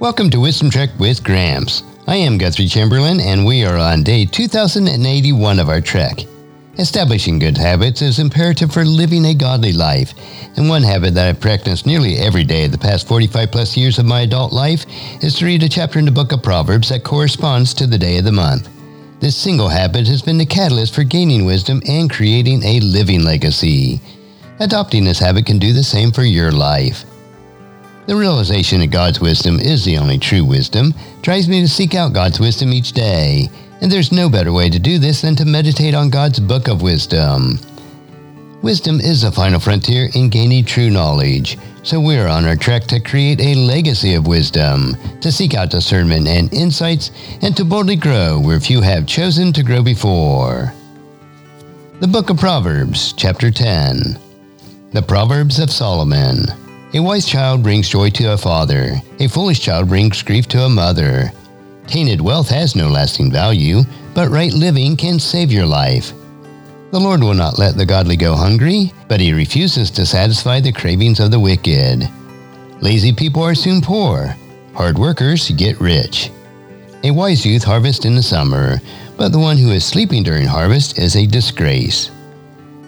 Welcome to Wisdom Trek with Gramps. I am Guthrie Chamberlain, and we are on day 2081 of our trek. Establishing good habits is imperative for living a godly life, and one habit that I've practiced nearly every day of the past 45 plus years of my adult life is to read a chapter in the book of Proverbs that corresponds to the day of the month. This single habit has been the catalyst for gaining wisdom and creating a living legacy. Adopting this habit can do the same for your life. The realization that God's wisdom is the only true wisdom drives me to seek out God's wisdom each day, and there's no better way to do this than to meditate on God's book of wisdom. Wisdom is the final frontier in gaining true knowledge, so we're on our trek to create a legacy of wisdom, to seek out discernment and insights, and to boldly grow where few have chosen to grow before. The Book of Proverbs, Chapter 10 The Proverbs of Solomon. A wise child brings joy to a father. A foolish child brings grief to a mother. Tainted wealth has no lasting value, but right living can save your life. The Lord will not let the godly go hungry, but he refuses to satisfy the cravings of the wicked. Lazy people are soon poor. Hard workers get rich. A wise youth harvests in the summer, but the one who is sleeping during harvest is a disgrace.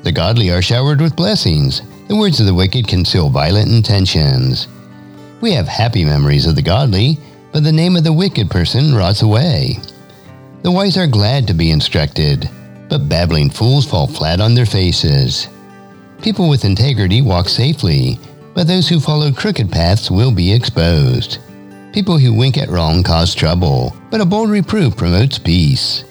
The godly are showered with blessings, the words of the wicked conceal violent intentions. We have happy memories of the godly, but the name of the wicked person rots away. The wise are glad to be instructed, but babbling fools fall flat on their faces. People with integrity walk safely, but those who follow crooked paths will be exposed. People who wink at wrong cause trouble, but a bold reproof promotes peace.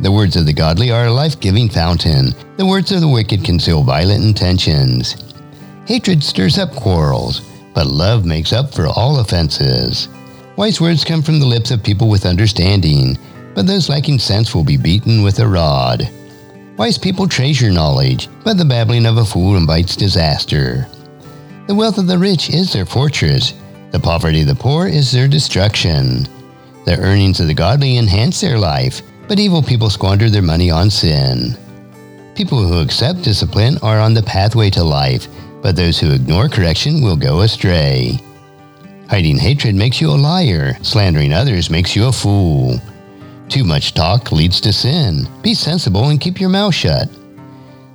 The words of the godly are a life giving fountain. The words of the wicked conceal violent intentions. Hatred stirs up quarrels, but love makes up for all offenses. Wise words come from the lips of people with understanding, but those lacking sense will be beaten with a rod. Wise people treasure knowledge, but the babbling of a fool invites disaster. The wealth of the rich is their fortress, the poverty of the poor is their destruction. The earnings of the godly enhance their life, but evil people squander their money on sin. People who accept discipline are on the pathway to life, but those who ignore correction will go astray. Hiding hatred makes you a liar, slandering others makes you a fool. Too much talk leads to sin. Be sensible and keep your mouth shut.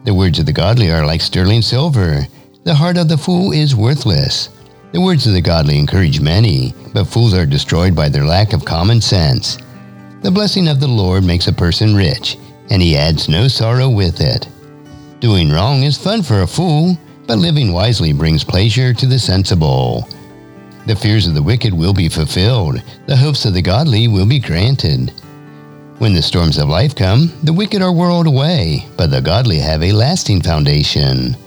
The words of the godly are like sterling silver. The heart of the fool is worthless. The words of the godly encourage many, but fools are destroyed by their lack of common sense. The blessing of the Lord makes a person rich, and he adds no sorrow with it. Doing wrong is fun for a fool, but living wisely brings pleasure to the sensible. The fears of the wicked will be fulfilled, the hopes of the godly will be granted. When the storms of life come, the wicked are whirled away, but the godly have a lasting foundation.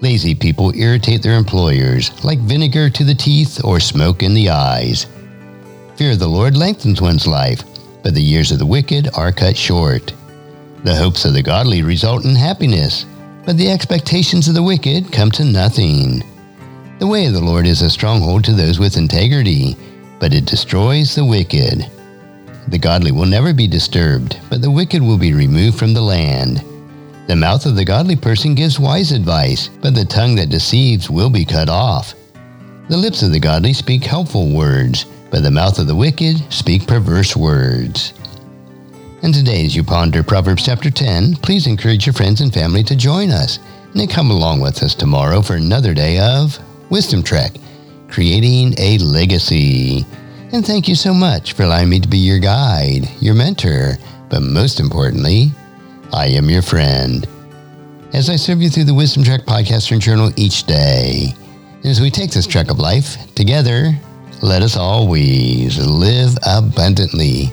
Lazy people irritate their employers, like vinegar to the teeth or smoke in the eyes. Fear of the Lord lengthens one's life, but the years of the wicked are cut short. The hopes of the godly result in happiness, but the expectations of the wicked come to nothing. The way of the Lord is a stronghold to those with integrity, but it destroys the wicked. The godly will never be disturbed, but the wicked will be removed from the land. The mouth of the godly person gives wise advice, but the tongue that deceives will be cut off. The lips of the godly speak helpful words, but the mouth of the wicked speak perverse words. And today, as you ponder Proverbs chapter 10, please encourage your friends and family to join us and come along with us tomorrow for another day of Wisdom Trek, creating a legacy. And thank you so much for allowing me to be your guide, your mentor, but most importantly, I am your friend. As I serve you through the Wisdom Trek podcast and journal each day, as we take this trek of life together, let us always live abundantly